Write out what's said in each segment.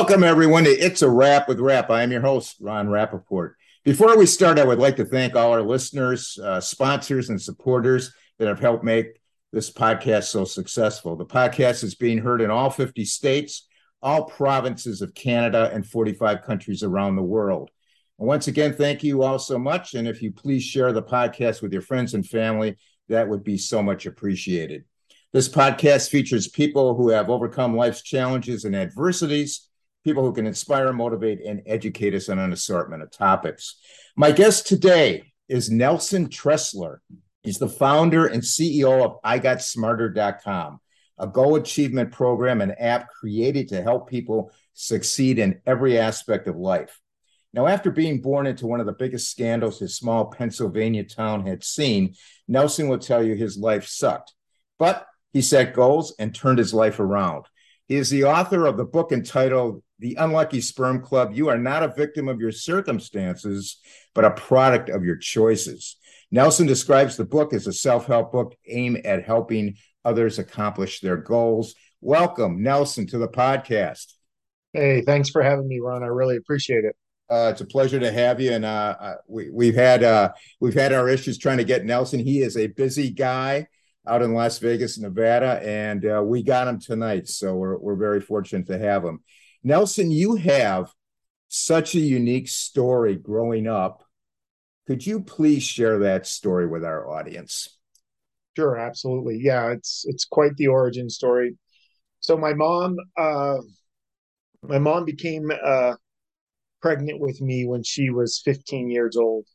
Welcome, everyone, to It's a Wrap with Rap. I am your host, Ron Rappaport. Before we start, I would like to thank all our listeners, uh, sponsors, and supporters that have helped make this podcast so successful. The podcast is being heard in all 50 states, all provinces of Canada, and 45 countries around the world. And once again, thank you all so much. And if you please share the podcast with your friends and family, that would be so much appreciated. This podcast features people who have overcome life's challenges and adversities people who can inspire, motivate, and educate us on an assortment of topics. My guest today is Nelson Tressler. He's the founder and CEO of IGotSmarter.com, a goal achievement program and app created to help people succeed in every aspect of life. Now, after being born into one of the biggest scandals his small Pennsylvania town had seen, Nelson will tell you his life sucked. But he set goals and turned his life around. He is the author of the book entitled The Unlucky Sperm Club. You are not a victim of your circumstances, but a product of your choices. Nelson describes the book as a self help book aimed at helping others accomplish their goals. Welcome, Nelson, to the podcast. Hey, thanks for having me, Ron. I really appreciate it. Uh, it's a pleasure to have you, and uh, uh we, we've had uh, we've had our issues trying to get Nelson. He is a busy guy out in Las Vegas, Nevada, and uh, we got him tonight. So we're we're very fortunate to have him. Nelson, you have such a unique story growing up. Could you please share that story with our audience? Sure, absolutely. Yeah, it's it's quite the origin story. So my mom, uh, my mom became uh, pregnant with me when she was 15 years old,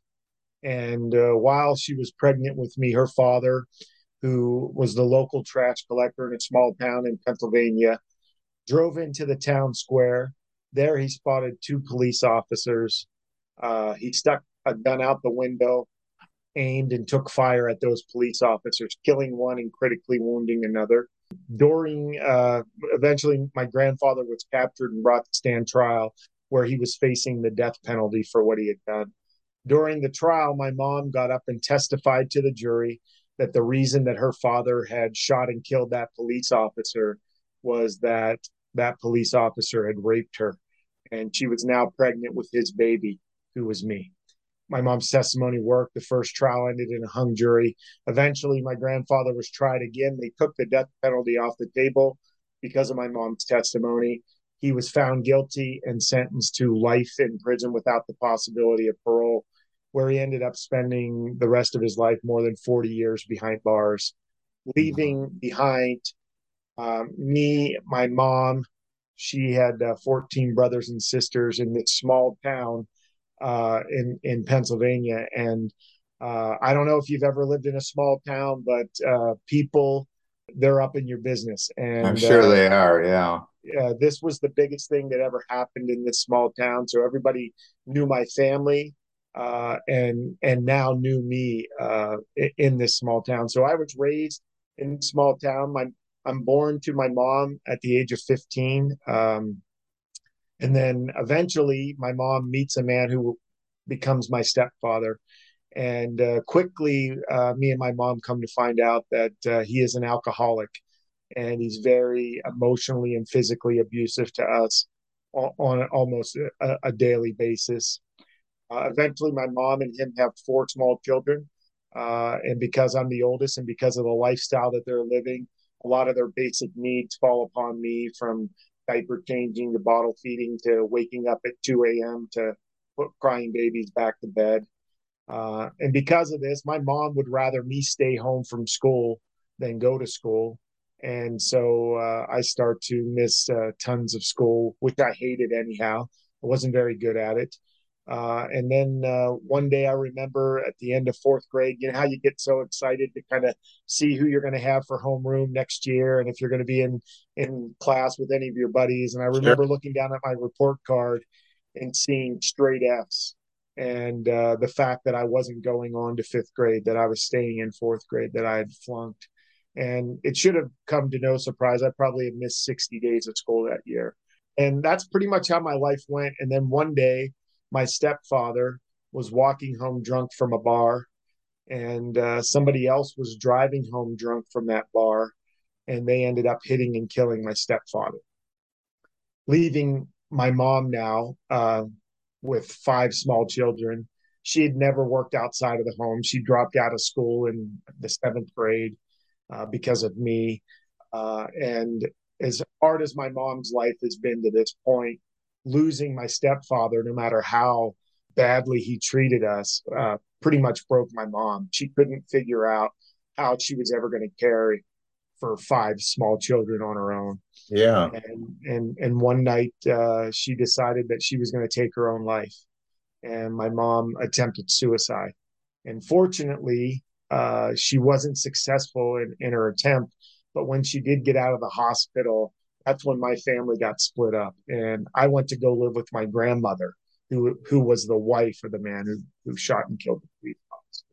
and uh, while she was pregnant with me, her father who was the local trash collector in a small town in Pennsylvania, drove into the town square. There, he spotted two police officers. Uh, he stuck a gun out the window, aimed, and took fire at those police officers, killing one and critically wounding another. During, uh, eventually, my grandfather was captured and brought to stand trial, where he was facing the death penalty for what he had done. During the trial, my mom got up and testified to the jury that the reason that her father had shot and killed that police officer was that that police officer had raped her and she was now pregnant with his baby who was me. My mom's testimony worked. The first trial ended in a hung jury. Eventually my grandfather was tried again. They took the death penalty off the table. Because of my mom's testimony he was found guilty and sentenced to life in prison without the possibility of parole where he ended up spending the rest of his life more than 40 years behind bars, leaving behind um, me, my mom. She had uh, 14 brothers and sisters in this small town uh, in in Pennsylvania, and uh, I don't know if you've ever lived in a small town, but uh, people they're up in your business, and I'm sure uh, they are. Yeah. Uh, this was the biggest thing that ever happened in this small town. So everybody knew my family uh, and and now knew me uh, in this small town. So I was raised in small town. My I'm born to my mom at the age of 15, um, and then eventually my mom meets a man who becomes my stepfather. And uh, quickly, uh, me and my mom come to find out that uh, he is an alcoholic, and he's very emotionally and physically abusive to us on, on almost a, a daily basis. Uh, eventually, my mom and him have four small children. Uh, and because I'm the oldest and because of the lifestyle that they're living, a lot of their basic needs fall upon me from diaper changing to bottle feeding to waking up at 2 a.m. to put crying babies back to bed. Uh, and because of this, my mom would rather me stay home from school than go to school. And so uh, I start to miss uh, tons of school, which I hated anyhow. I wasn't very good at it. Uh, and then uh, one day I remember at the end of fourth grade, you know how you get so excited to kind of see who you're going to have for homeroom next year, and if you're going to be in in class with any of your buddies. And I remember sure. looking down at my report card and seeing straight Fs, and uh, the fact that I wasn't going on to fifth grade, that I was staying in fourth grade, that I had flunked, and it should have come to no surprise. I probably had missed 60 days of school that year, and that's pretty much how my life went. And then one day my stepfather was walking home drunk from a bar, and uh, somebody else was driving home drunk from that bar, and they ended up hitting and killing my stepfather, leaving my mom now uh, with five small children. She had never worked outside of the home. She dropped out of school in the seventh grade uh, because of me. Uh, and as hard as my mom's life has been to this point, losing my stepfather, no matter how badly he treated us, uh, pretty much broke my mom. She couldn't figure out how she was ever going to carry for five small children on her own. Yeah. And and and one night uh, she decided that she was going to take her own life, and my mom attempted suicide. And fortunately, uh, she wasn't successful in, in her attempt. But when she did get out of the hospital, that's when my family got split up, and I went to go live with my grandmother, who who was the wife of the man who who shot and killed the police officer.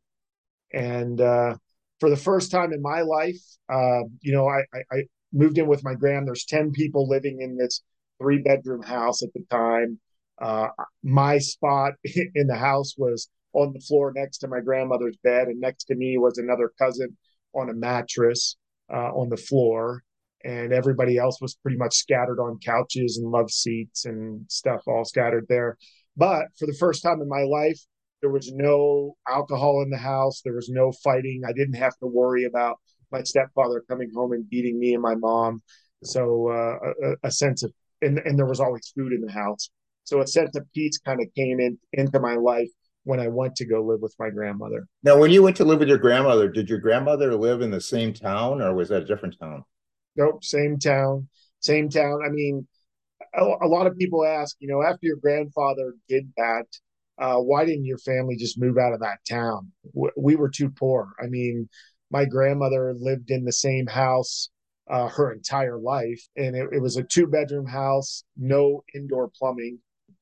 And uh, for the first time in my life, uh, you know, I, I, I, moved in with my grand. There's 10 people living in this three bedroom house at the time. Uh, my spot in the house was on the floor next to my grandmother's bed, and next to me was another cousin on a mattress uh, on the floor. And everybody else was pretty much scattered on couches and love seats and stuff all scattered there. But for the first time in my life, there was no alcohol in the house. There was no fighting. I didn't have to worry about my stepfather coming home and beating me and my mom. So uh, a, a, sense of and, and there was always food in the house. So a sense of peace kind of came in into my life when I went to go live with my grandmother. Now, when you went to live with your grandmother, did your grandmother live in the same town or was that a different town? Nope, same town, same town. I mean, a, a lot of people ask, you know, after your grandfather did that, uh, why didn't your family just move out of that town? We were too poor. I mean, my grandmother lived in the same house uh, her entire life, and it, it was a two bedroom house, no indoor plumbing.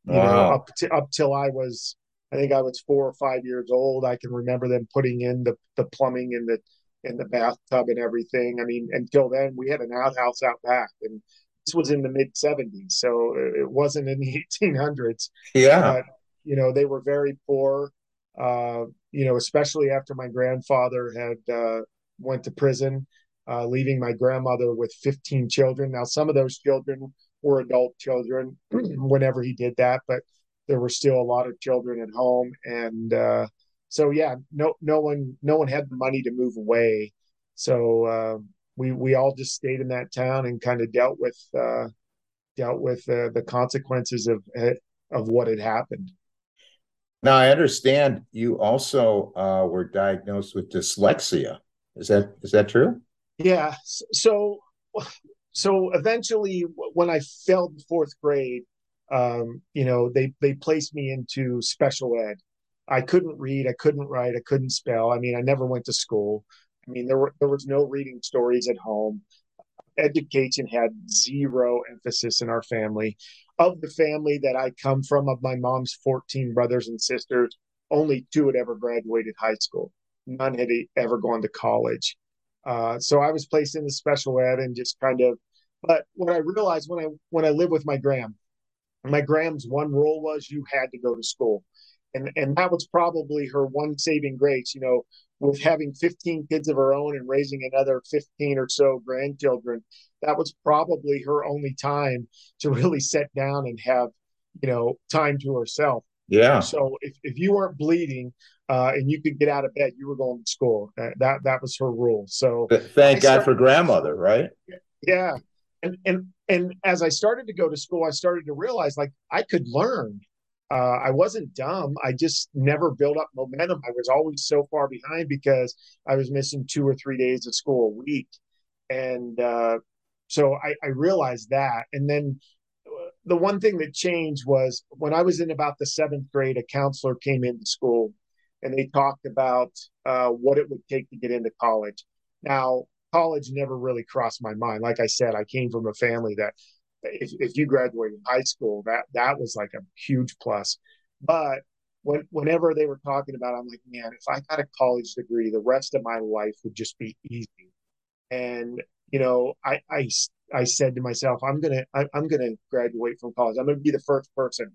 You wow. know, up to, up till I was, I think I was four or five years old. I can remember them putting in the the plumbing in the in the bathtub and everything. I mean, until then, we had an outhouse out back, and this was in the mid '70s, so it wasn't in the 1800s. Yeah. But you know, they were very poor. Uh, you know, especially after my grandfather had uh, went to prison, uh, leaving my grandmother with 15 children. Now, some of those children were adult children whenever he did that, but there were still a lot of children at home, and uh, so yeah, no, no one, no one had the money to move away. So uh, we we all just stayed in that town and kind of dealt with uh, dealt with the consequences of of what had happened. Now I understand you also uh, were diagnosed with dyslexia. Is that is that true? Yeah. So so eventually, when I failed fourth grade, um, you know, they they placed me into special ed. I couldn't read, I couldn't write, I couldn't spell. I mean, I never went to school. I mean, there were there was no reading stories at home. Education had zero emphasis in our family of the family that I come from, of my mom's 14 brothers and sisters, only two had ever graduated high school. None had ever gone to college. Uh, so I was placed in the special ed and just kind of. But what I realized when I when I lived with my gram, my gram's one rule was you had to go to school, and and that was probably her one saving grace. You know, with having 15 kids of her own and raising another 15 or so grandchildren, that was probably her only time to really sit down and have, you know, time to herself. Yeah. So if, if you weren't bleeding uh, and you could get out of bed, you were going to school. Uh, that that was her rule. So thank I God started, for grandmother, right? Yeah. And and and as I started to go to school, I started to realize like I could learn. Uh, I wasn't dumb. I just never built up momentum. I was always so far behind because I was missing two or three days of school a week. And uh, so I, I realized that. And then uh, the one thing that changed was when I was in about the seventh grade, a counselor came into school and they talked about uh, what it would take to get into college. Now, college never really crossed my mind. Like I said, I came from a family that if, if you graduated high school, that that was like a huge plus. But when, whenever they were talking about, it, I'm like, man, if I got a college degree, the rest of my life would just be easy. And you know, I I I said to myself, I'm gonna I, I'm gonna graduate from college. I'm gonna be the first person.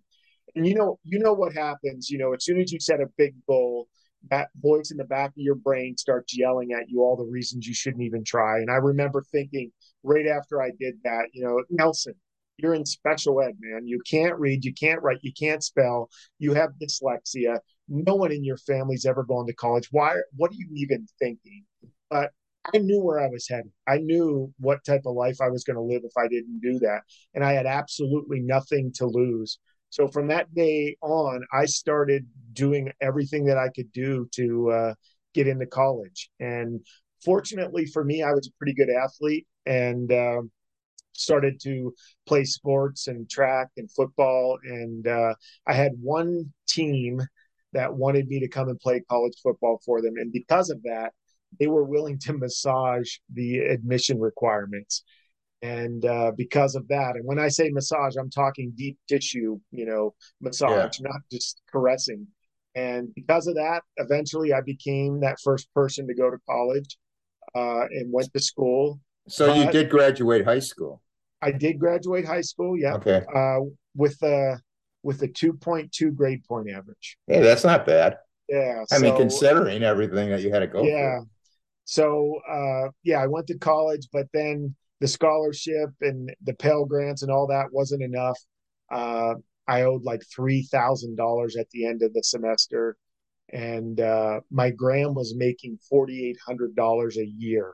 And you know, you know what happens. You know, as soon as you set a big goal, that voice in the back of your brain starts yelling at you all the reasons you shouldn't even try. And I remember thinking right after I did that, you know, Nelson, you're in special ed, man. You can't read, you can't write, you can't spell, you have dyslexia. No one in your family's ever gone to college. Why? What are you even thinking? But I knew where I was headed. I knew what type of life I was going to live if I didn't do that. And I had absolutely nothing to lose. So from that day on, I started doing everything that I could do to uh, get into college. And fortunately for me, I was a pretty good athlete and uh, started to play sports and track and football. And uh, I had one team that wanted me to come and play college football for them. And because of that, they were willing to massage the admission requirements. And uh, because of that, and when I say massage, I'm talking deep tissue, you know, massage, yeah. not just caressing. And because of that, eventually I became that first person to go to college uh, and went to school. So you did graduate high school. I did graduate high school. Yeah. Okay. Uh, with a with a two point two grade point average. Hey, that's not bad. Yeah. I so, mean, considering everything that you had to go. Yeah. Through. So uh, yeah, I went to college, but then the scholarship and the Pell grants and all that wasn't enough. Uh, I owed like three thousand dollars at the end of the semester, and uh, my gram was making forty eight hundred dollars a year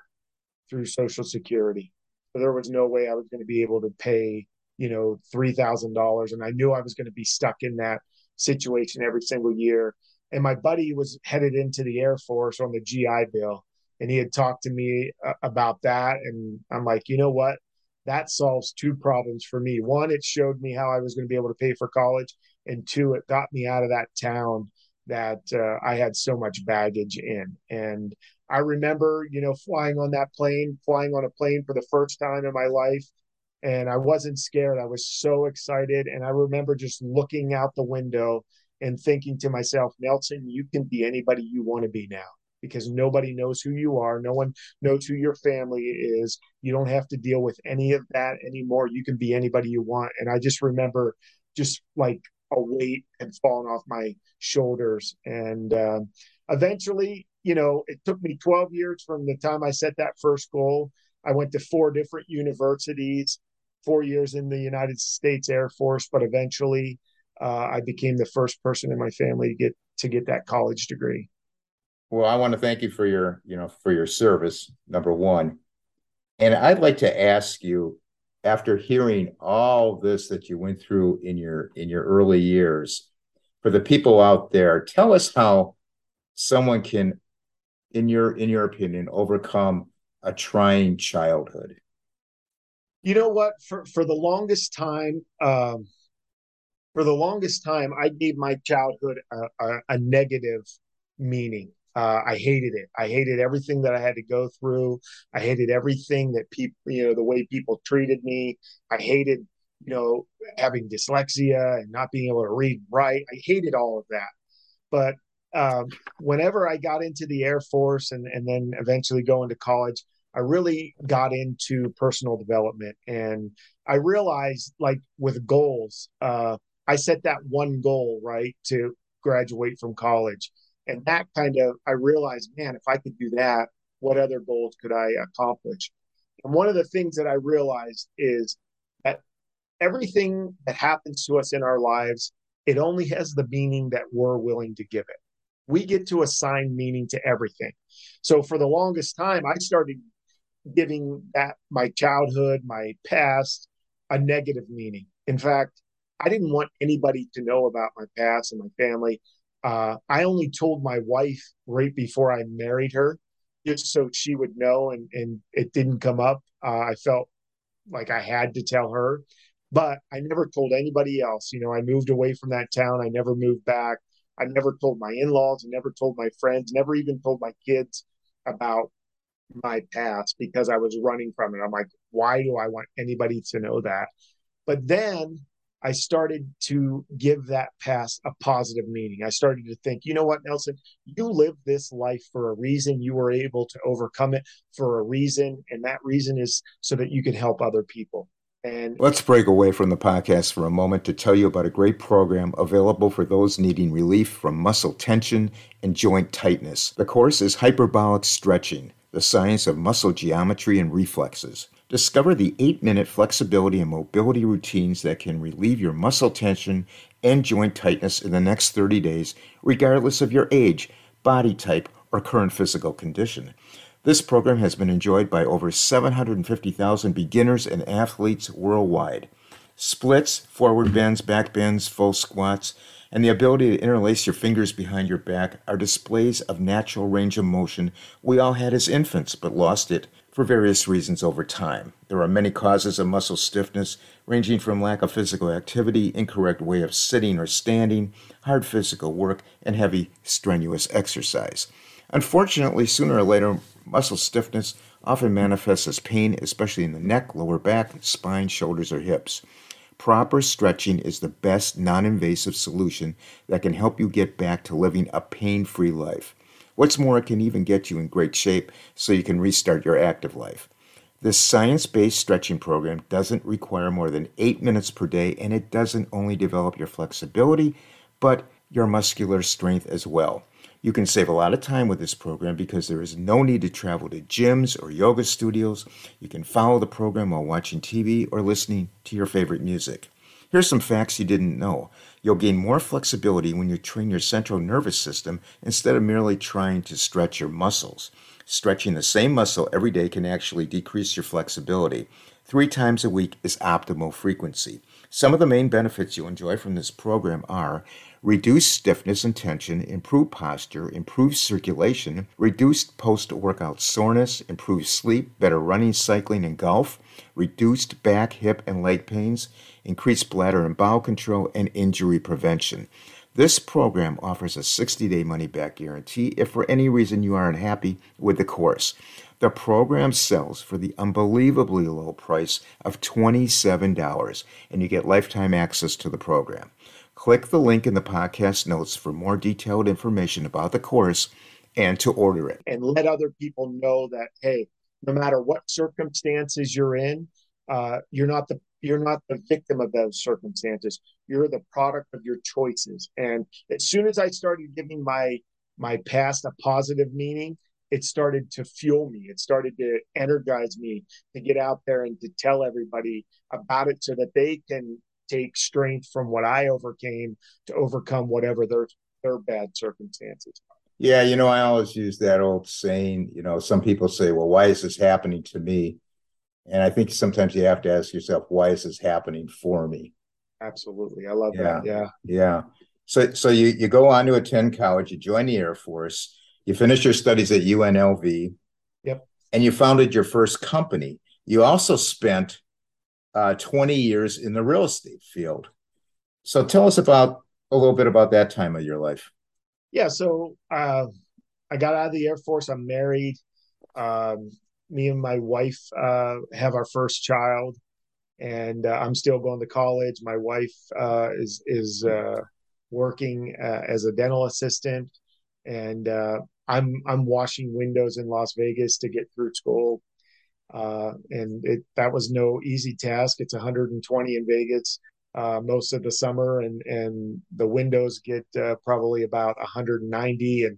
through Social Security. So there was no way I was going to be able to pay, you know, three thousand dollars, and I knew I was going to be stuck in that situation every single year. And my buddy was headed into the Air Force on the GI Bill, and he had talked to me uh, about that, and I'm like, you know what? That solves two problems for me. One, it showed me how I was going to be able to pay for college, and two, it got me out of that town that uh, I had so much baggage in. And I remember, you know, flying on that plane, flying on a plane for the first time in my life. And I wasn't scared. I was so excited. And I remember just looking out the window and thinking to myself, Nelson, you can be anybody you want to be now because nobody knows who you are. No one knows who your family is. You don't have to deal with any of that anymore. You can be anybody you want. And I just remember just like a weight had fallen off my shoulders. And uh, eventually, you know, it took me 12 years from the time I set that first goal. I went to four different universities, four years in the United States Air Force, but eventually uh, I became the first person in my family to get to get that college degree. Well, I want to thank you for your, you know, for your service, number one. And I'd like to ask you, after hearing all this that you went through in your in your early years, for the people out there, tell us how someone can in your in your opinion overcome a trying childhood you know what for for the longest time um for the longest time i gave my childhood a, a, a negative meaning uh, I hated it. I hated everything that I had to go through. I hated everything that people, you know, the way people treated me. I hated, you know, having dyslexia and not being able to read and write. I hated all of that. But um, whenever I got into the Air Force and, and then eventually going to college, I really got into personal development. And I realized, like with goals, uh, I set that one goal, right, to graduate from college. And that kind of, I realized, man, if I could do that, what other goals could I accomplish? And one of the things that I realized is that everything that happens to us in our lives, it only has the meaning that we're willing to give it we get to assign meaning to everything. So for the longest time, I started giving that my childhood, my past, a negative meaning. In fact, I didn't want anybody to know about my past and my family. Uh, I only told my wife right before I married her, just so she would know, and and it didn't come up. Uh, I felt like I had to tell her, but I never told anybody else. You know, I moved away from that town. I never moved back. I never told my in laws, I never told my friends, never even told my kids about my past because I was running from it. I'm like, why do I want anybody to know that? But then I started to give that past a positive meaning. I started to think, you know what, Nelson, you lived this life for a reason. You were able to overcome it for a reason. And that reason is so that you can help other people. And let's break away from the podcast for a moment to tell you about a great program available for those needing relief from muscle tension and joint tightness. The course is Hyperbolic Stretching, the science of muscle geometry and reflexes. Discover the eight minute flexibility and mobility routines that can relieve your muscle tension and joint tightness in the next 30 days, regardless of your age, body type, or current physical condition. This program has been enjoyed by over 750,000 beginners and athletes worldwide. Splits, forward bends, back bends, full squats, and the ability to interlace your fingers behind your back are displays of natural range of motion we all had as infants but lost it for various reasons over time. There are many causes of muscle stiffness, ranging from lack of physical activity, incorrect way of sitting or standing, hard physical work, and heavy, strenuous exercise. Unfortunately, sooner or later, muscle stiffness often manifests as pain, especially in the neck, lower back, spine, shoulders, or hips. Proper stretching is the best non invasive solution that can help you get back to living a pain free life. What's more, it can even get you in great shape so you can restart your active life. This science based stretching program doesn't require more than eight minutes per day, and it doesn't only develop your flexibility, but your muscular strength as well. You can save a lot of time with this program because there is no need to travel to gyms or yoga studios. You can follow the program while watching TV or listening to your favorite music. Here's some facts you didn't know. You'll gain more flexibility when you train your central nervous system instead of merely trying to stretch your muscles. Stretching the same muscle every day can actually decrease your flexibility. Three times a week is optimal frequency. Some of the main benefits you'll enjoy from this program are reduced stiffness and tension, improve posture, improve circulation, reduce post workout soreness, improve sleep, better running, cycling, and golf, reduced back, hip, and leg pains, increased bladder and bowel control, and injury prevention. This program offers a 60 day money back guarantee if for any reason you are unhappy with the course. The program sells for the unbelievably low price of $27, and you get lifetime access to the program. Click the link in the podcast notes for more detailed information about the course and to order it. And let other people know that, hey, no matter what circumstances you're in, uh, you're not the you're not the victim of those circumstances. You're the product of your choices. And as soon as I started giving my my past a positive meaning, it started to fuel me. It started to energize me to get out there and to tell everybody about it so that they can take strength from what I overcame to overcome whatever their their bad circumstances Yeah, you know, I always use that old saying, you know, some people say, well, why is this happening to me? And I think sometimes you have to ask yourself, why is this happening for me? Absolutely. I love yeah. that. Yeah. Yeah. So so you you go on to attend college, you join the Air Force, you finish your studies at UNLV. Yep. And you founded your first company. You also spent uh, 20 years in the real estate field. So tell us about a little bit about that time of your life. Yeah, so uh, I got out of the Air Force. I'm married. Um, me and my wife uh, have our first child, and uh, I'm still going to college. My wife uh, is is uh, working as a dental assistant, and I'm I'm washing windows in Las Vegas to get through school uh, and it that was no easy task. It's 120 in Vegas uh, most of the summer, and and the windows get uh, probably about 190, and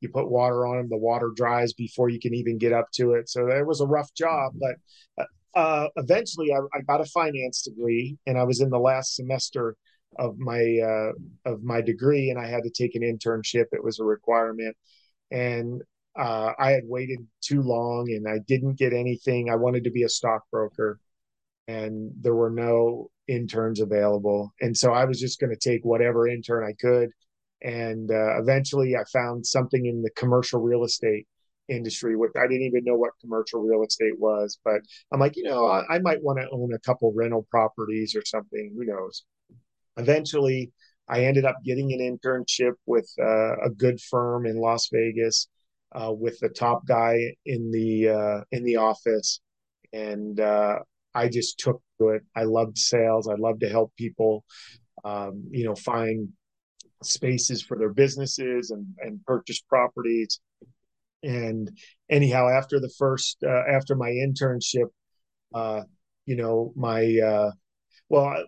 you put water on them, the water dries before you can even get up to it. So it was a rough job, but uh, uh, eventually I, I, got a finance degree, and I was in the last semester of my uh, of my degree, and I had to take an internship. It was a requirement, and uh, I had waited too long and I didn't get anything. I wanted to be a stockbroker and there were no interns available. And so I was just going to take whatever intern I could. And uh, eventually I found something in the commercial real estate industry, which I didn't even know what commercial real estate was. But I'm like, you know, I, I might want to own a couple rental properties or something. Who knows? Eventually, I ended up getting an internship with uh, a good firm in Las Vegas uh, with the top guy in the uh, in the office, and uh, I just took to it. I loved sales. I love to help people, um, you know, find spaces for their businesses and and purchase properties. And anyhow, after the first uh, after my internship, uh, you know, my uh, well,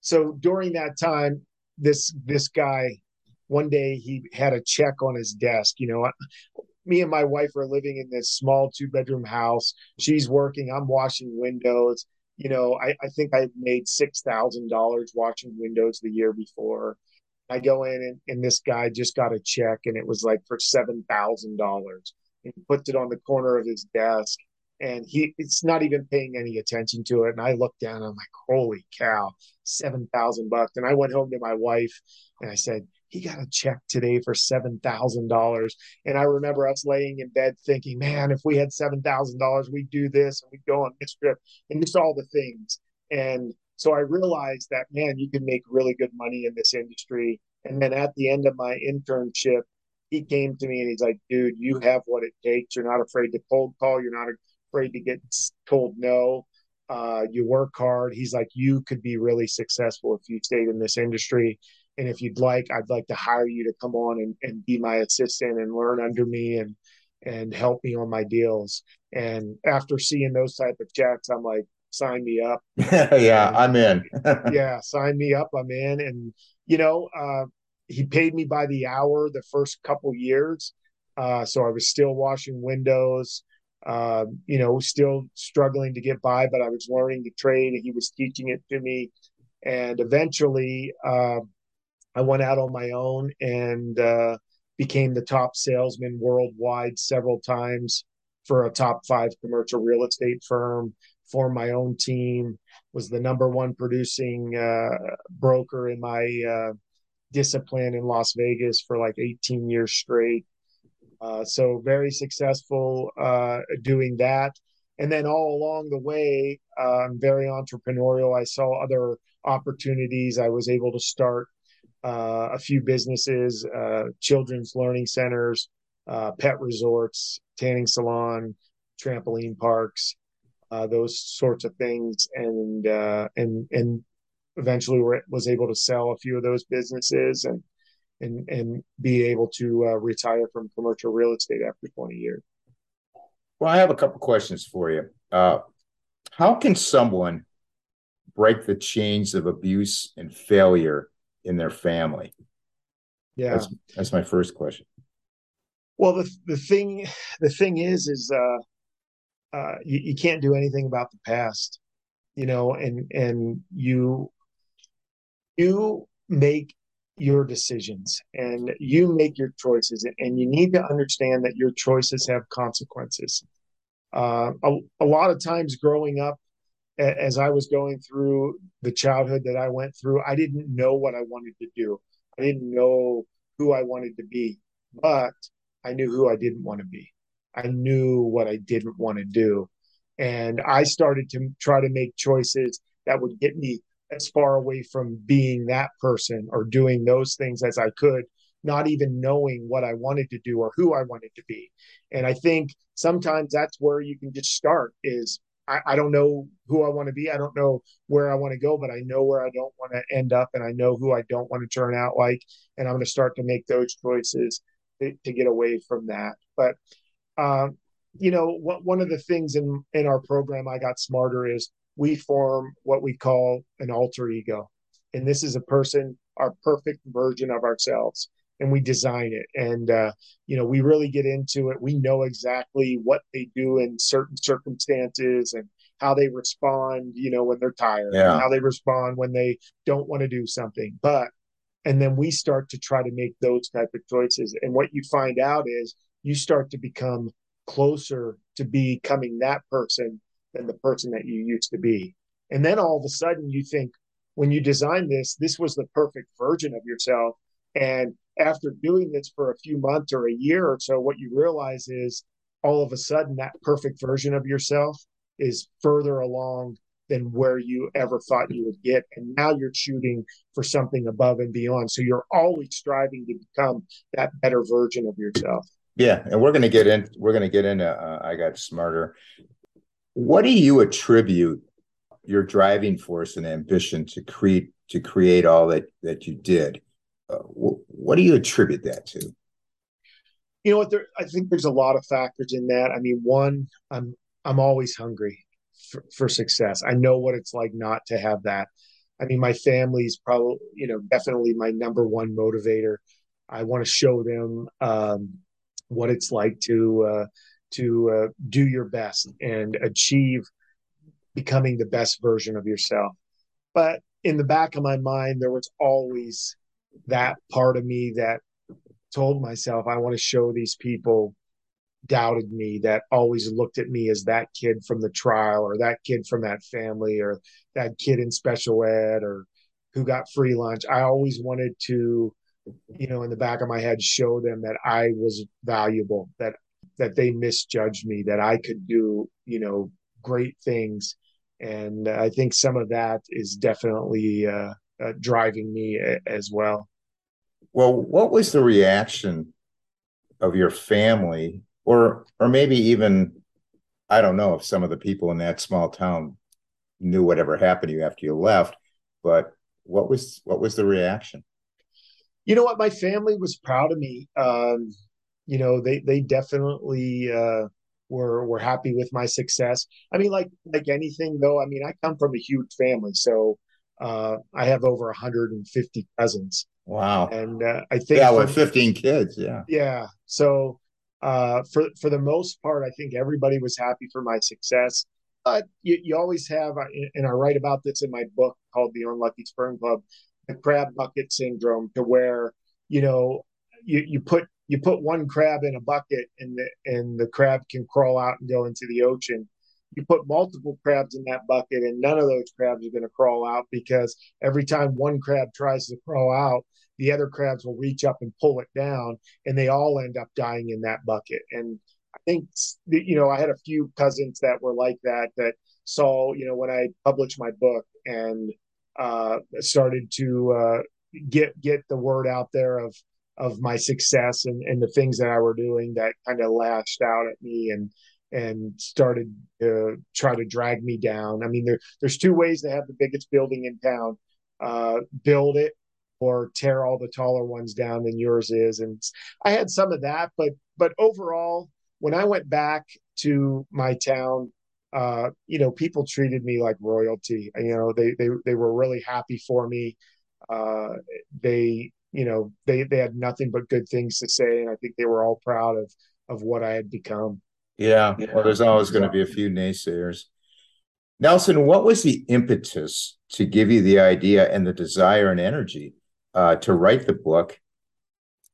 so during that time, this this guy one day he had a check on his desk. You know, me and my wife are living in this small two bedroom house. She's working. I'm washing windows. You know, I, I think I made six thousand dollars washing windows the year before. I go in and, and this guy just got a check and it was like for seven thousand dollars. He puts it on the corner of his desk and he it's not even paying any attention to it. And I look down, and I'm like, holy cow, seven thousand bucks. And I went home to my wife and I said, he got a check today for seven thousand dollars. And I remember us laying in bed thinking, man, if we had seven thousand dollars, we'd do this and we'd go on this trip and just all the things. And so I realized that man, you can make really good money in this industry. And then at the end of my internship, he came to me and he's like, dude, you have what it takes. You're not afraid to cold call. You're not afraid to get told no. Uh, you work hard. He's like, you could be really successful if you stayed in this industry. And if you'd like, I'd like to hire you to come on and, and be my assistant and learn under me and and help me on my deals. And after seeing those type of checks, I'm like, sign me up. yeah, and, I'm in. yeah, sign me up. I'm in. And you know, uh, he paid me by the hour the first couple years. Uh, so I was still washing windows, uh, you know, still struggling to get by, but I was learning to trade and he was teaching it to me. And eventually, uh, I went out on my own and uh, became the top salesman worldwide several times for a top five commercial real estate firm, formed my own team, was the number one producing uh, broker in my uh, discipline in Las Vegas for like 18 years straight. Uh, so very successful uh, doing that. And then all along the way, uh, I'm very entrepreneurial. I saw other opportunities. I was able to start uh, a few businesses, uh, children's learning centers, uh, pet resorts, tanning salon, trampoline parks, those sorts of things, and and and eventually was able to sell a few of those businesses and and and be able to uh, retire from commercial real estate after 20 years. Well, I have a couple questions for you. Uh, how can someone break the chains of abuse and failure in their family? Yeah, that's, that's my first question. Well, the the thing the thing is is uh, uh, you, you can't do anything about the past, you know, and and you you make your decisions and you make your choices and you need to understand that your choices have consequences uh, a, a, lot of times growing up as i was going through the childhood that i went through i didn't know what i wanted to do. I didn't know who i wanted to be but i knew who i didn't want to be. I knew what i didn't want to do. And i started to try to make choices that would get me as far away from being that person or doing those things as I could, not even knowing what I wanted to do or who I wanted to be. And I think sometimes that's where you can just start is I, I don't know who I want to be. I don't know where I want to go, but I know where I don't want to end up and I know who I don't want to turn out like. And I'm going to start to make those choices to, to get away from that. But, um, you know, one of the things in, in our program, I got smarter is we form what we call an alter ego. And this is a person, our perfect version of ourselves. And we design it. And, uh, you know, we really get into it. We know exactly what they do in certain circumstances and how they respond, you know, when they're tired, yeah. how they respond when they don't want to do something. But, and then we start to try to make those type of choices. And what you find out is you start to become closer to becoming that person than the person that you used to be. And then all of a sudden you think, when you design this, this was the perfect version of yourself. And after doing this for a few months or a year or so, what you realize is all of a sudden that perfect version of yourself is further along than where you ever thought you would get. And now you're shooting for something above and beyond. So you're always striving to become that better version of yourself. Yeah, and we're going to get in. We're going to get into. Uh, I got smarter what do you attribute your driving force and ambition to create to create all that that you did? Uh, wh- what do you attribute that to? You know what? There, I think there's a lot of factors in that. I mean, one, I'm I'm always hungry for, for success. I know what it's like not to have that. I mean, my family's probably, you know, definitely my number one motivator. I want to show them um, what it's like to uh, to uh, do your best and achieve becoming the best version of yourself. But in the back of my mind, there was always that part of me that told myself, I want to show these people doubted me, that always looked at me as that kid from the trial or that kid from that family or that kid in special ed or who got free lunch. I always wanted to, you know, in the back of my head, show them that I was valuable, that that they misjudged me, that I could do, you know, great things. And I think some of that is definitely uh, uh, driving me a- as well. Well, what was the reaction of your family or or maybe even I don't know if some of the people in that small town knew whatever happened to you after you left, but what was what was the reaction? You know what? My family was proud of me. Um, you know, they they definitely uh, were were happy with my success. I mean, like like anything though. I mean, I come from a huge family, so uh, I have over 150 cousins. Wow! And uh, I think yeah, with 15 kids, yeah, yeah. So uh, for for the most part, I think everybody was happy for my success. But you, you always have, and I write about this in my book called The Unlucky Sperm Club, the crab bucket syndrome, to where you know you, you put you put one crab in a bucket and the and the crab can crawl out and go into the ocean. You put multiple crabs in that bucket and none of those crabs are going to crawl out because every time one crab tries to crawl out, the other crabs will reach up and pull it down and they all end up dying in that bucket. And i think you know i had a few cousins that were like that that saw you know when i published my book and uh, started to uh, get get the word out there of of my success and, and the things that I were doing that kind of lashed out at me and and started to try to drag me down. I mean, there there's two ways to have the biggest building in town: uh, build it or tear all the taller ones down than yours is. And I had some of that, but but overall, when I went back to my town, uh, you know, people treated me like royalty. You know, they they they were really happy for me. Uh, they you know they they had nothing but good things to say, and I think they were all proud of of what I had become. Yeah, well, there's always going to be a few naysayers. Nelson, what was the impetus to give you the idea and the desire and energy uh, to write the book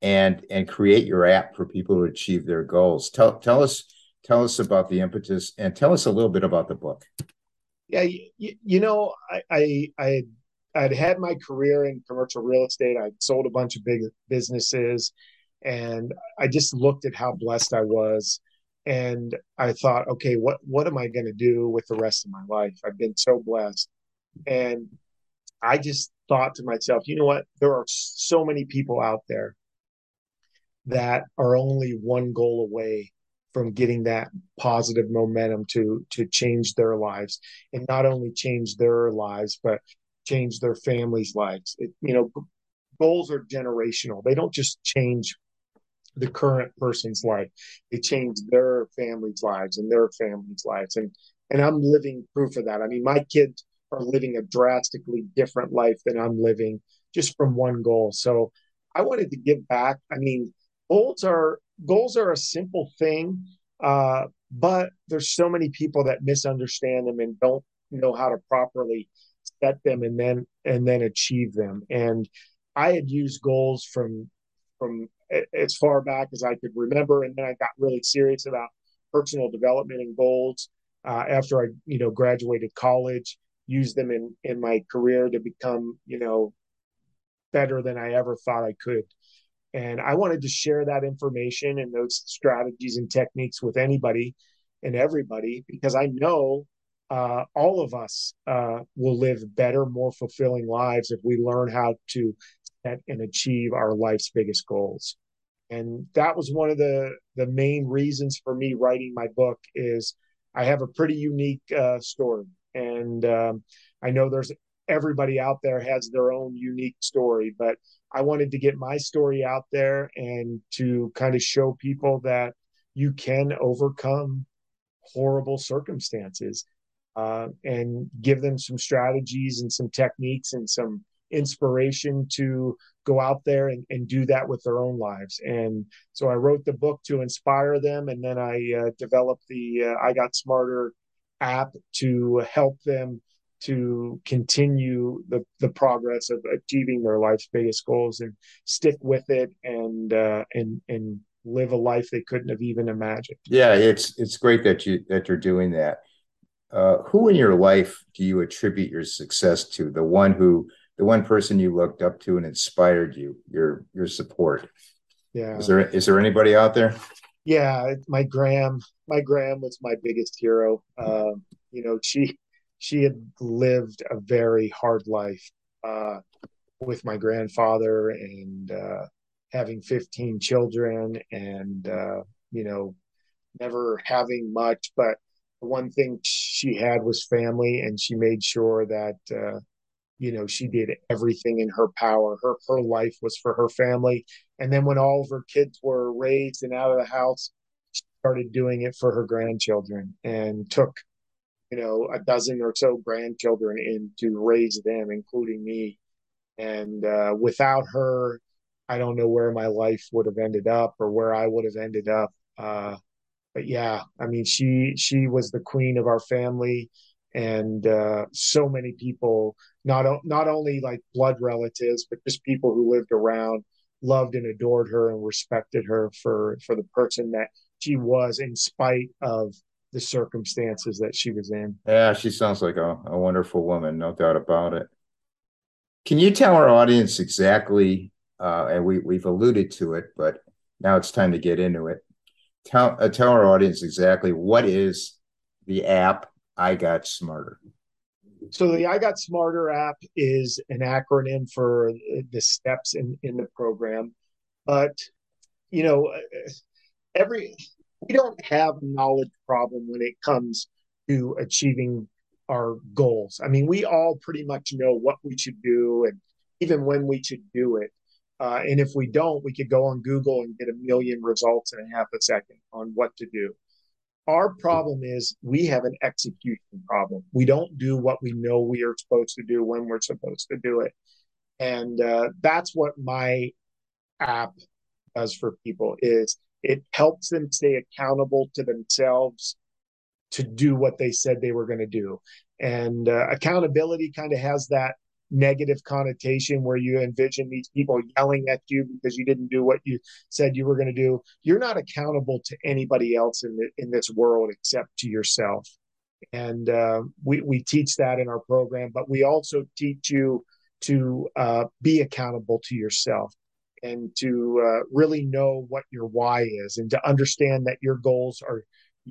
and and create your app for people to achieve their goals. Tell tell us tell us about the impetus and tell us a little bit about the book. Yeah, you, you know, I, I I I'd had my career in commercial real estate. I sold a bunch of big businesses, and I just looked at how blessed I was, and I thought, okay, what what am I going to do with the rest of my life? I've been so blessed, and I just thought to myself, you know what? There are so many people out there that are only one goal away from getting that positive momentum to to change their lives and not only change their lives but change their families lives it, you know goals are generational they don't just change the current person's life they change their family's lives and their family's lives and and i'm living proof of that i mean my kids are living a drastically different life than I'm living just from one goal. So I wanted to give back. I mean, goals are goals are a simple thing, uh, but there's so many people that misunderstand them and don't know how to properly set them and then and then achieve them. And I had used goals from from as far back as I could remember, and then I got really serious about personal development and goals uh, after I you know graduated college Used them in in my career to become you know better than I ever thought I could. And I wanted to share that information and those strategies and techniques with anybody and everybody because I know uh, all of us uh, will live better, more fulfilling lives if we learn how to and achieve our life's biggest goals. And that was one of the the main reasons for me writing my book is I have a pretty unique uh, story and um, I know there's everybody out there has their own unique story, but I wanted to get my story out there and to kind of show people that you can overcome horrible circumstances uh, and give them some strategies and some techniques and some inspiration to go out there and, and do that with their own lives. And so I wrote the book to inspire them, and then I uh, developed the uh, I Got Smarter app to help them to continue the, the progress of achieving their life's biggest goals and stick with it and uh, and and live a life they couldn't have even imagined. Yeah, it's it's great that you that you're doing that. Uh, who in your life do you attribute your success to? The one who the one person you looked up to and inspired you, your your support. Yeah. Is there is there anybody out there? Yeah, my gram. My gram was my biggest hero. Uh, you know, she she had lived a very hard life uh, with my grandfather and uh, having 15 children and uh, you know never having much but the one thing she had was family and she made sure that uh, you know she did everything in her power. Her her life was for her family. And then when all of her kids were raised and out of the house she started doing it for her grandchildren and took you know a dozen or so grandchildren in to raise them including me. And uh, without her i don't know where my life would have ended up or where i would have ended up. Uh, but yeah i mean she she was the queen of our family and uh, so many people, not not only like blood relatives, but just people who lived around, loved and adored her and respected her for for the person that she was, in spite of the circumstances that she was in. Yeah, she sounds like a, a wonderful woman, no doubt about it. Can you tell our audience exactly? Uh, and we we've alluded to it, but now it's time to get into it. Tell uh, tell our audience exactly what is the app I Got Smarter? So the I Got Smarter app is an acronym for the steps in, in the program. But, you know, every we don't have a knowledge problem when it comes to achieving our goals. I mean, we all pretty much know what we should do and even when we should do it. Uh, and if we don't, we could go on Google and get a million results in a half a second on what to do. Our problem is we have an execution problem. We don't do what we know we are supposed to do when we're supposed to do it. And uh, that's what my app does for people is it helps them stay accountable to themselves to do what they said they were going to do. And uh, accountability kind of has that negative connotation where you envision these people yelling at you because you didn't do what you said you were going to do you're not accountable to anybody else in the, in this world except to yourself. And uh, we, we teach that in our program but we also teach you to uh, be accountable to yourself and to uh, really know what your why is and to understand that your goals are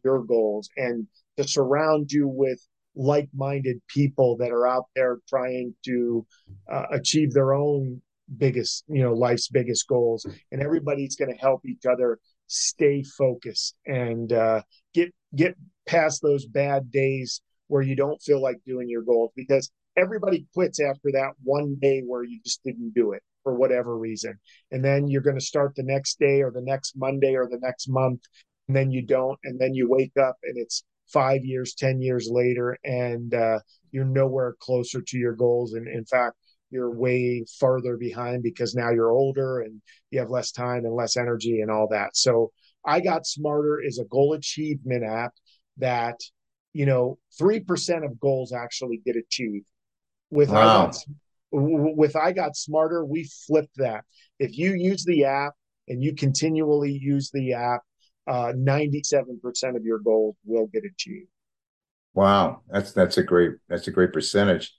your goals and to surround you with like-minded people that are out there trying to uh, achieve their own biggest you know life's biggest goals. And everybody's going to help each other stay focused and uh, get get past those bad days where you don't feel like doing your goals because everybody quits after that one day where you just didn't do it for whatever reason. And then you're going to start the next day or the next monday or the next month and then you don't and then you wake up and it's five years, 10 years later, and uh, you're nowhere closer to your goals. And in fact, you're way farther behind because now you're older and you have less time and less energy and all that. So I Got Smarter is a goal achievement app that, you know, 3% of goals actually get achieved. With wow. I Got, with I Got Smarter, we flipped that. If you use the app and you continually use the app, uh, 97% of your goals will get achieved. Wow, that's that's a great that's a great percentage.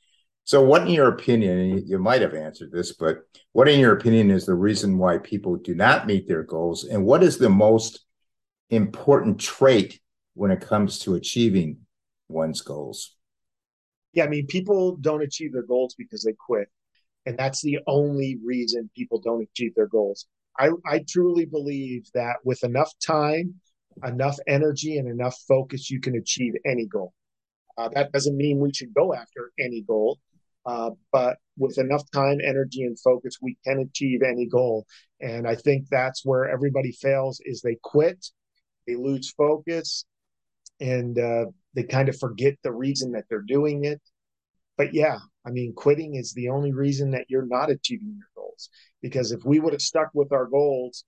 So, what in your opinion, you might have answered this, but what in your opinion is the reason why people do not meet their goals, and what is the most important trait when it comes to achieving one's goals? Yeah, I mean, people don't achieve their goals because they quit, and that's the only reason people don't achieve their goals. I, I truly believe that with enough time, enough energy, and enough focus, you can achieve any goal. Uh, that doesn't mean we should go after any goal, uh, but with enough time, energy, and focus, we can achieve any goal. And I think that's where everybody fails: is they quit, they lose focus, and uh, they kind of forget the reason that they're doing it. but yeah, I mean, quitting is the only reason that you're not achieving your goals. Because if we would have stuck with our goals,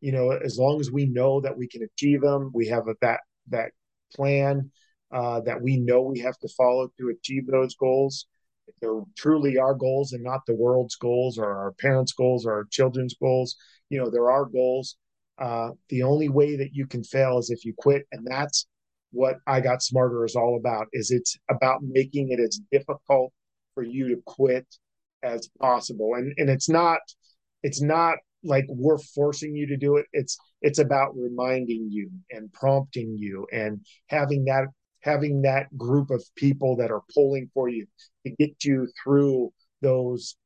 you know, as long as we know that we can achieve them, we have a, that that plan uh, that we know we have to follow to achieve those goals. If they're truly our goals and not the world's goals or our parents' goals or our children's goals, you know, they're our goals. Uh, the only way that you can fail is if you quit, and that's what I Got Smarter is all about. Is it's about making it as difficult for you to quit as possible, and and it's not it's not like we're forcing you to do it. It's it's about reminding you and prompting you and having that having that group of people that are pulling for you to get you through those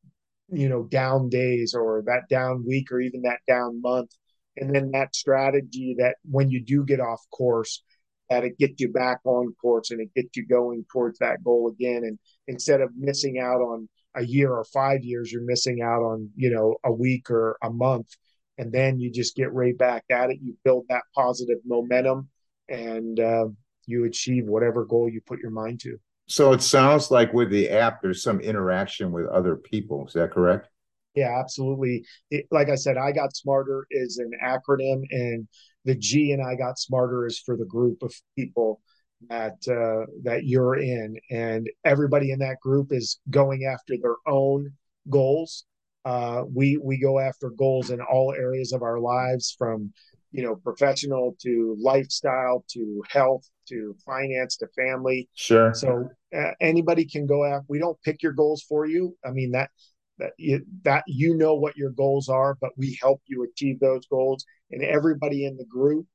you know down days or that down week or even that down month. And then that strategy that when you do get off course that it gets you back on course and it gets you going towards that goal again. And instead of missing out on a year or five years you're missing out on you know a week or a month. And then you just get right back at it. You build that positive momentum and uh, you achieve whatever goal you put your mind to. So it sounds like with the app there's some interaction with other people. Is that correct? Yeah absolutely. It, like i said i got smarter is an acronym and the g and i got smarter is for the group of people that uh, that you're in, and everybody in that group is going after their own goals. Uh, we we go after goals in all areas of our lives, from you know professional to lifestyle to health to finance to family. Sure. So uh, anybody can go after. We don't pick your goals for you. I mean that that you, that you know what your goals are, but we help you achieve those goals. And everybody in the group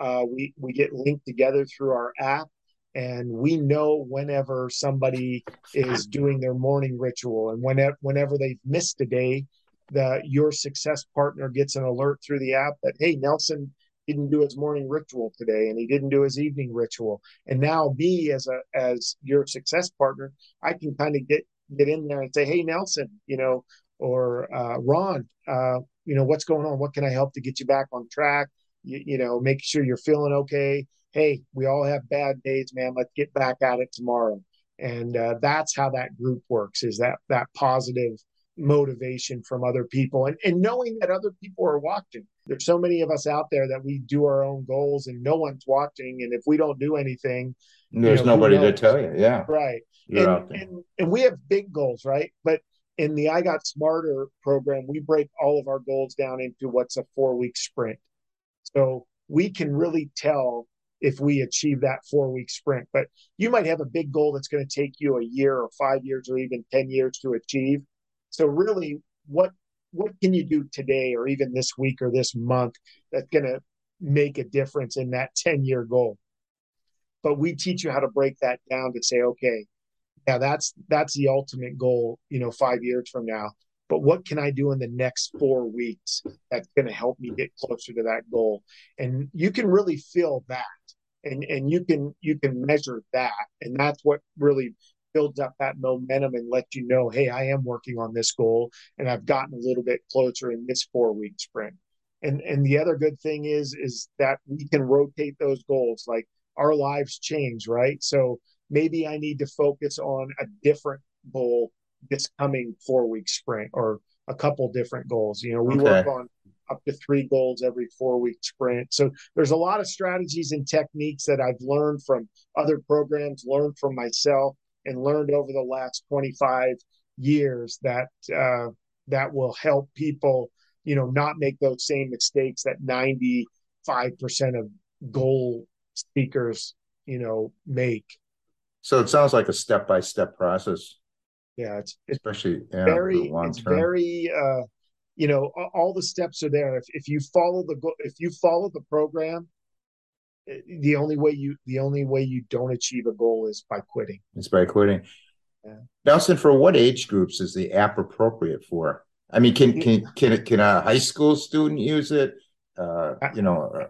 uh, we we get linked together through our app, and we know whenever somebody is doing their morning ritual, and whenever whenever they've missed a day, the your success partner gets an alert through the app that hey Nelson didn't do his morning ritual today and he didn't do his evening ritual. And now me as a as your success partner i can kind of get get in there and say hey nelson you know or uh, ron uh, you know what's going on? What can i help to get you back on track you, you know, make sure you're feeling okay. Hey, we all have bad days, man. Let's get back at it tomorrow. And uh, that's how that group works is that that positive motivation from other people and, and knowing that other people are watching. There's so many of us out there that we do our own goals and no one's watching. And if we don't do anything, there's you know, nobody to tell you. Yeah. Right. And, and, and we have big goals, right? But in the I Got Smarter program, we break all of our goals down into what's a four week sprint. So we can really tell if we achieve that four week sprint. But you might have a big goal that's going to take you a year or five years or even 10 years to achieve. So really what what can you do today or even this week or this month that's going to make a difference in that 10 year goal? But we teach you how to break that down to say, okay, yeah, that's that's the ultimate goal, you know, five years from now but what can I do in the next four weeks that's going to help me get closer to that goal? And you can really feel that, and and you can you can measure that, and that's what really builds up that momentum and let you know, hey, I am working on this goal, and I've gotten a little bit closer in this four week sprint. And and the other good thing is is that we can rotate those goals. Like our lives change, right? So maybe I need to focus on a different goal this coming four week sprint or a couple different goals. You know, we okay. work on up to three goals every four week sprint. So there's a lot of strategies and techniques that I've learned from other programs, learned from myself, and learned over the last 25 years that uh, that will help people, you know, not make those same mistakes that 95% of goal speakers, you know, make. So it sounds like a step by step process yeah it's, it's especially yeah, very it's term. very uh you know all the steps are there if, if you follow the if you follow the program eh, the only way you the only way you don't achieve a goal is by quitting it's by quitting yeah. Nelson, for what age groups is the app appropriate for? I mean, can can can can a high school student use it? Uh, you know, uh, you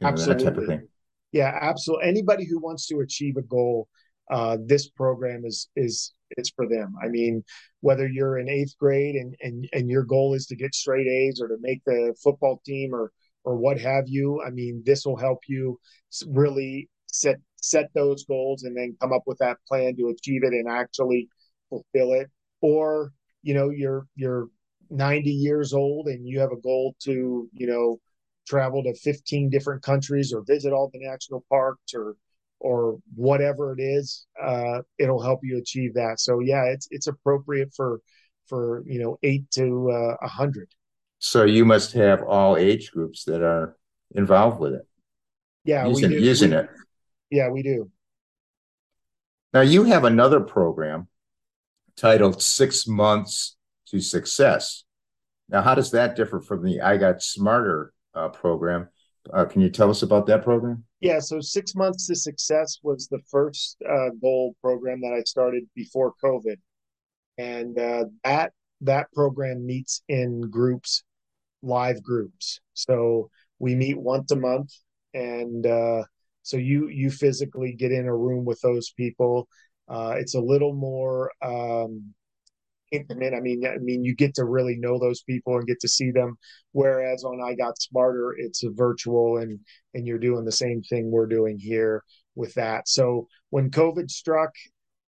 know absolutely. Yeah, absolutely. Anybody who wants to achieve a goal, uh, this program is is is for them. I mean, whether you're in eighth grade and and and your goal is to get straight A's or to make the football team or or what have you, I mean, this will help you really set set those goals and then come up with that plan to achieve it and actually fulfill it or you know you're you're 90 years old and you have a goal to you know travel to 15 different countries or visit all the national parks or or whatever it is uh, it'll help you achieve that. So yeah it's it's appropriate for for you know 8 to uh, 100 so you must have all age groups that are involved with it. Yeah using, we do. using we, it. Yeah we do. Now you have another program titled six months to success. Now how does that differ from the i got smarter uh, program uh, can you tell us about that program? Yeah so six months to success was the first uh, goal program that i started before covid. And uh, that that program meets in groups live groups. So we meet once a month and uh, so you you physically get in a room with those people. Uh, it's a little more um, i mean i mean you get to really know those people and get to see them whereas on i got smarter it's a virtual and and you're doing the same thing we're doing here with that so when covid struck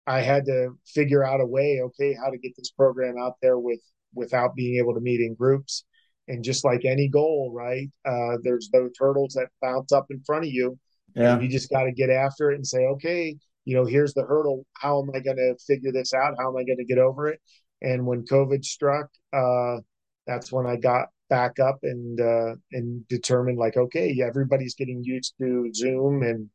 I had to figure out a way, okay, how to get this program out there with without being able to meet in groups. And just like any goal, right? Uh, there's those hurdles that bounce up in front of you. Yeah. you just got to get after it and say, okay, you know, here's the hurdle. How am I going to figure this out? How am I going to get over it? And when COVID struck, uh, that's when I got back up and uh, and determined like, okay, everybody's getting used to Zoom and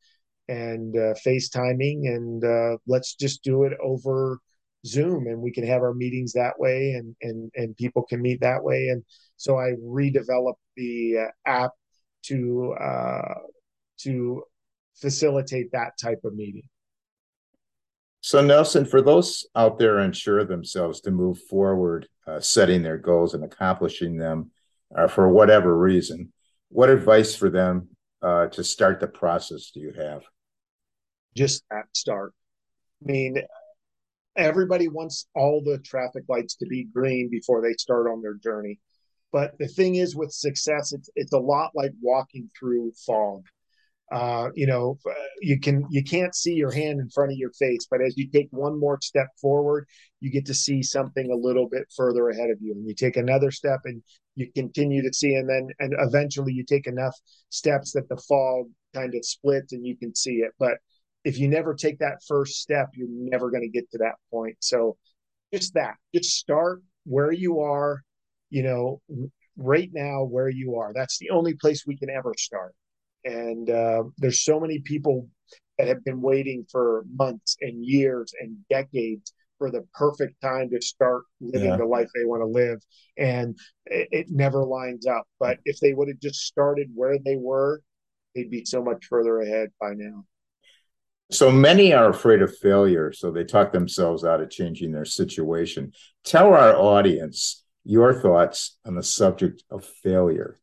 and uh, FaceTiming, and uh, let's just do it over Zoom, and we can have our meetings that way, and and and people can meet that way. And so I redeveloped the uh, app to uh, to facilitate that type of meeting. So Nelson, for those out there unsure themselves to move forward, uh, setting their goals and accomplishing them uh, for whatever reason, what advice for them uh, to start the process do you have? just at start. I mean, everybody wants all the traffic lights to be green before they start on their journey. But the thing is, with success, it's it's a lot like walking through fog. Uh, you know, you can you can't see your hand in front of your face, but as you take one more step forward, you get to see something a little bit further ahead of you, and you take another step, and you continue to see, and then and eventually you take enough steps that the fog kind of splits and you can see it. But if you never take that first step, you're never going to get to that point. So just that, just start where you are, you know, right now where you are. That's the only place we can ever start. And uh, there's so many people that have been waiting for months and years and decades for the perfect time to start living yeah. the life they want to live. And it, it never lines up. But if they would have just started where they were, they'd be so much further ahead by now. So many are afraid of failure, so they talk themselves out of changing their situation. Tell our audience your thoughts on the subject of failure.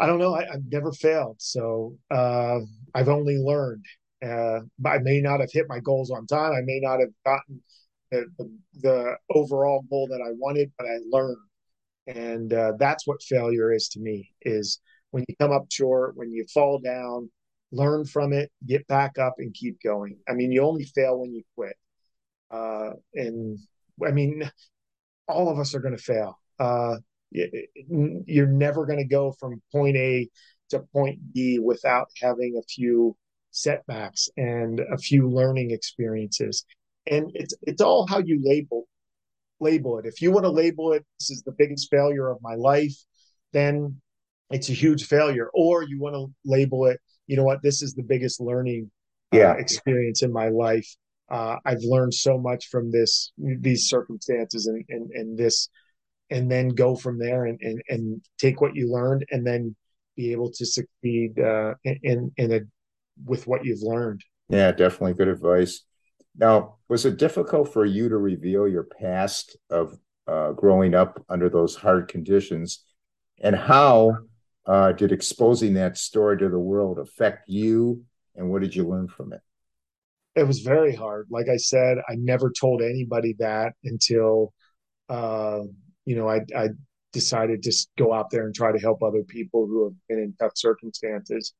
I don't know. I, have never failed, so uh, I've only learned. Uh, I may not have hit my goals on time. I may not have gotten the, the, the overall goal that I wanted, but I learned, and uh, that's what failure is to me. Is when you come up short, when you fall down, learn from it, get back up, and keep going. I mean, you only fail when you quit. Uh, and I mean, all of us are going to fail. Uh, you're never going to go from point A to point B without having a few setbacks and a few learning experiences. And it's it's all how you label label it. If you want to label it, this is the biggest failure of my life, then it's a huge failure. Or you want to label it, you know what, this is the biggest learning uh, experience in my life. Uh, I've learned so much from this, these circumstances, and and, and this, and then go from there and, and and take what you learned, and then be able to succeed uh, in in a with what you've learned. Yeah, definitely good advice. Now, was it difficult for you to reveal your past of uh, growing up under those hard conditions, and how uh, did exposing that story to the world affect you and what did you learn from it it was very hard like i said i never told anybody that until uh, you know I, I decided to go out there and try to help other people who have been in tough circumstances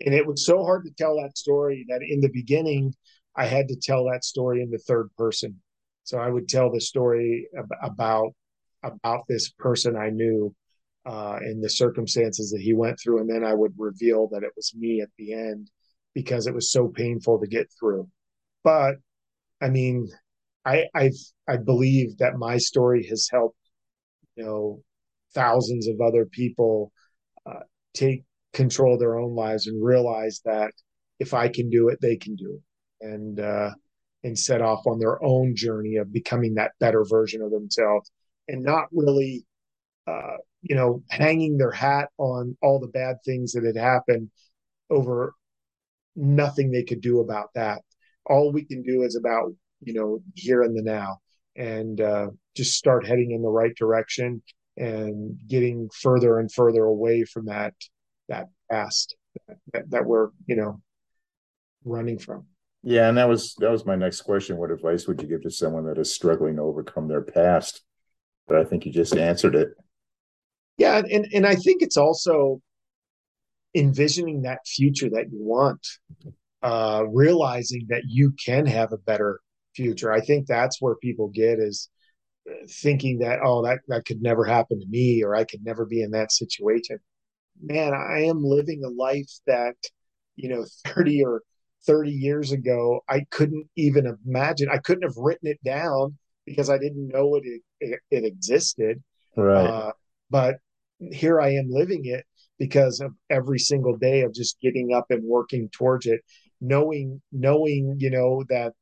and it was so hard to tell that story that in the beginning I had to tell that story in the third person. So I would tell the story about about this person I knew uh, and the circumstances that he went through, and then I would reveal that it was me at the end because it was so painful to get through. But I mean, I I I believe that my story has helped, you know, thousands of other people uh, take control of their own lives and realize that if I can do it, they can do it, and uh, and set off on their own journey of becoming that better version of themselves, and not really, uh, you know, hanging their hat on all the bad things that had happened over nothing they could do about that. All we can do is about you know here and the now, and uh, just start heading in the right direction and getting further and further away from that that past that, that we're you know running from. Yeah and that was that was my next question. What advice would you give to someone that is struggling to overcome their past? But i think you just answered it. Yeah and and i think it's also envisioning that future that you want uh realizing that you can have a better future i think that's where people get is thinking that oh that that could never happen to me or I could never be in that situation. Man, I am living a life that you know 30 or 30 years ago I couldn't even imagine. I couldn't have written it down because I didn't know it it, it existed. Right. Uh, but here I am living it because of every single day of just getting up and working towards it, knowing knowing you know that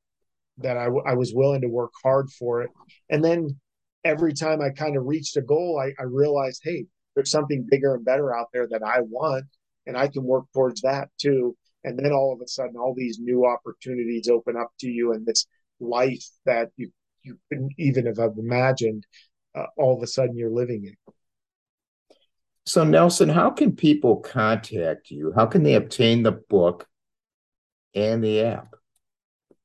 that I, I was willing to work hard for it. And then every time I kind of reached a goal, I, I realized, hey, there's something bigger and better out there that I want, and I can work towards that too. And then all of a sudden, all these new opportunities open up to you, and this life that you you couldn't even have imagined, uh, all of a sudden you're living it. So Nelson, how can people contact you? How can they obtain the book and the app?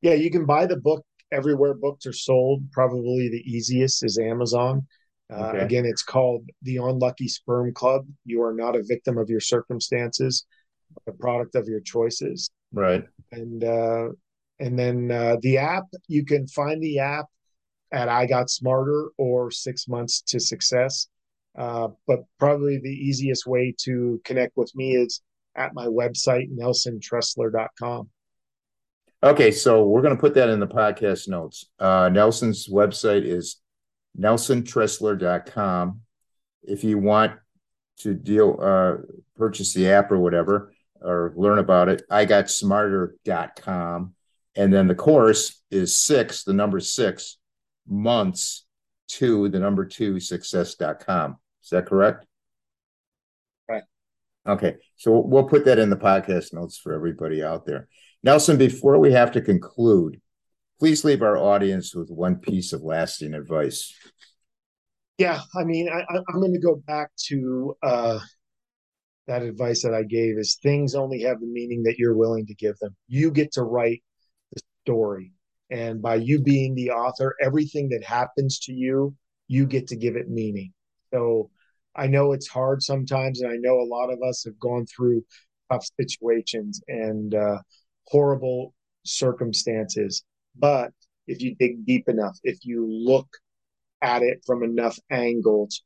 Yeah, you can buy the book everywhere books are sold. Probably the easiest is Amazon. Uh, okay. Again, it's called The Unlucky Sperm Club. You are not a victim of your circumstances, a product of your choices. Right. And uh, and then uh, the app, you can find the app at I Got Smarter or Six Months to Success. Uh, but probably the easiest way to connect with me is at my website, nelsontressler.com. Okay, so we're going to put that in the podcast notes. Uh, Nelson's website is nelsontressler.com. If you want to deal, uh, purchase the app or whatever, or learn about it, I got smarter.com. And then the course is six, the number six months to the number two success.com. Is that correct? Right. Okay. So we'll put that in the podcast notes for everybody out there. Nelson, before we have to conclude, please leave our audience with one piece of lasting advice. Yeah, I mean, I, am going to go back to uh, that advice that I gave: is things only have the meaning that you're willing to give them. You get to write the story, and by you being the author, everything that happens to you, you get to give it meaning. So, I know it's hard sometimes, and I know a lot of us have gone through tough situations, and uh, horrible circumstances. But if you dig deep enough, if you look at it from enough angles,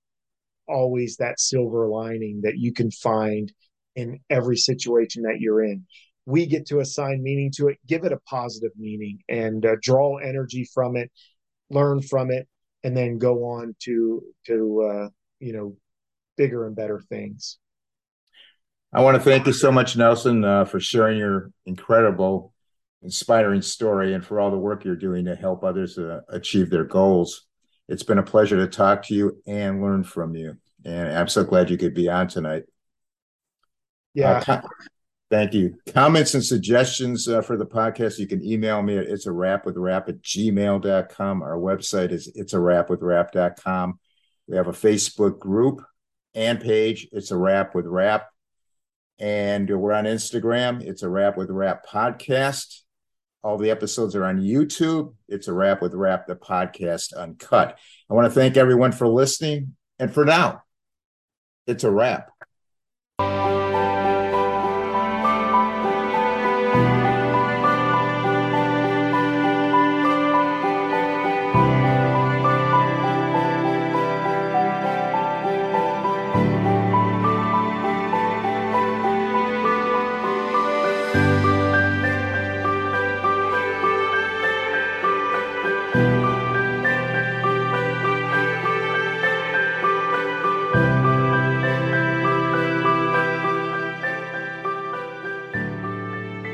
always that silver lining that you can find in every situation that you're in. We get to assign meaning to it, give it a positive meaning, and uh, draw energy from it, learn from it, and then go on to to uh, you know bigger and better things. I want to thank you so much, Nelson, uh, for sharing your incredible, inspiring story and for all the work you're doing to help others uh, achieve their goals. It's been a pleasure to talk to you and learn from you. And I'm so glad you could be on tonight. Yeah. Uh, thank you. Comments and suggestions uh, for the podcast, you can email me at it's a wrap with rap at gmail.com. Our website is it's a wrap with rap.com. We have a Facebook group and page. It's a wrap with rap and we're on Instagram. It's a Rap with Rap podcast. All the episodes are on YouTube. It's a Rap with Rap, the podcast uncut. I want to thank everyone for listening. And for now, it's a wrap.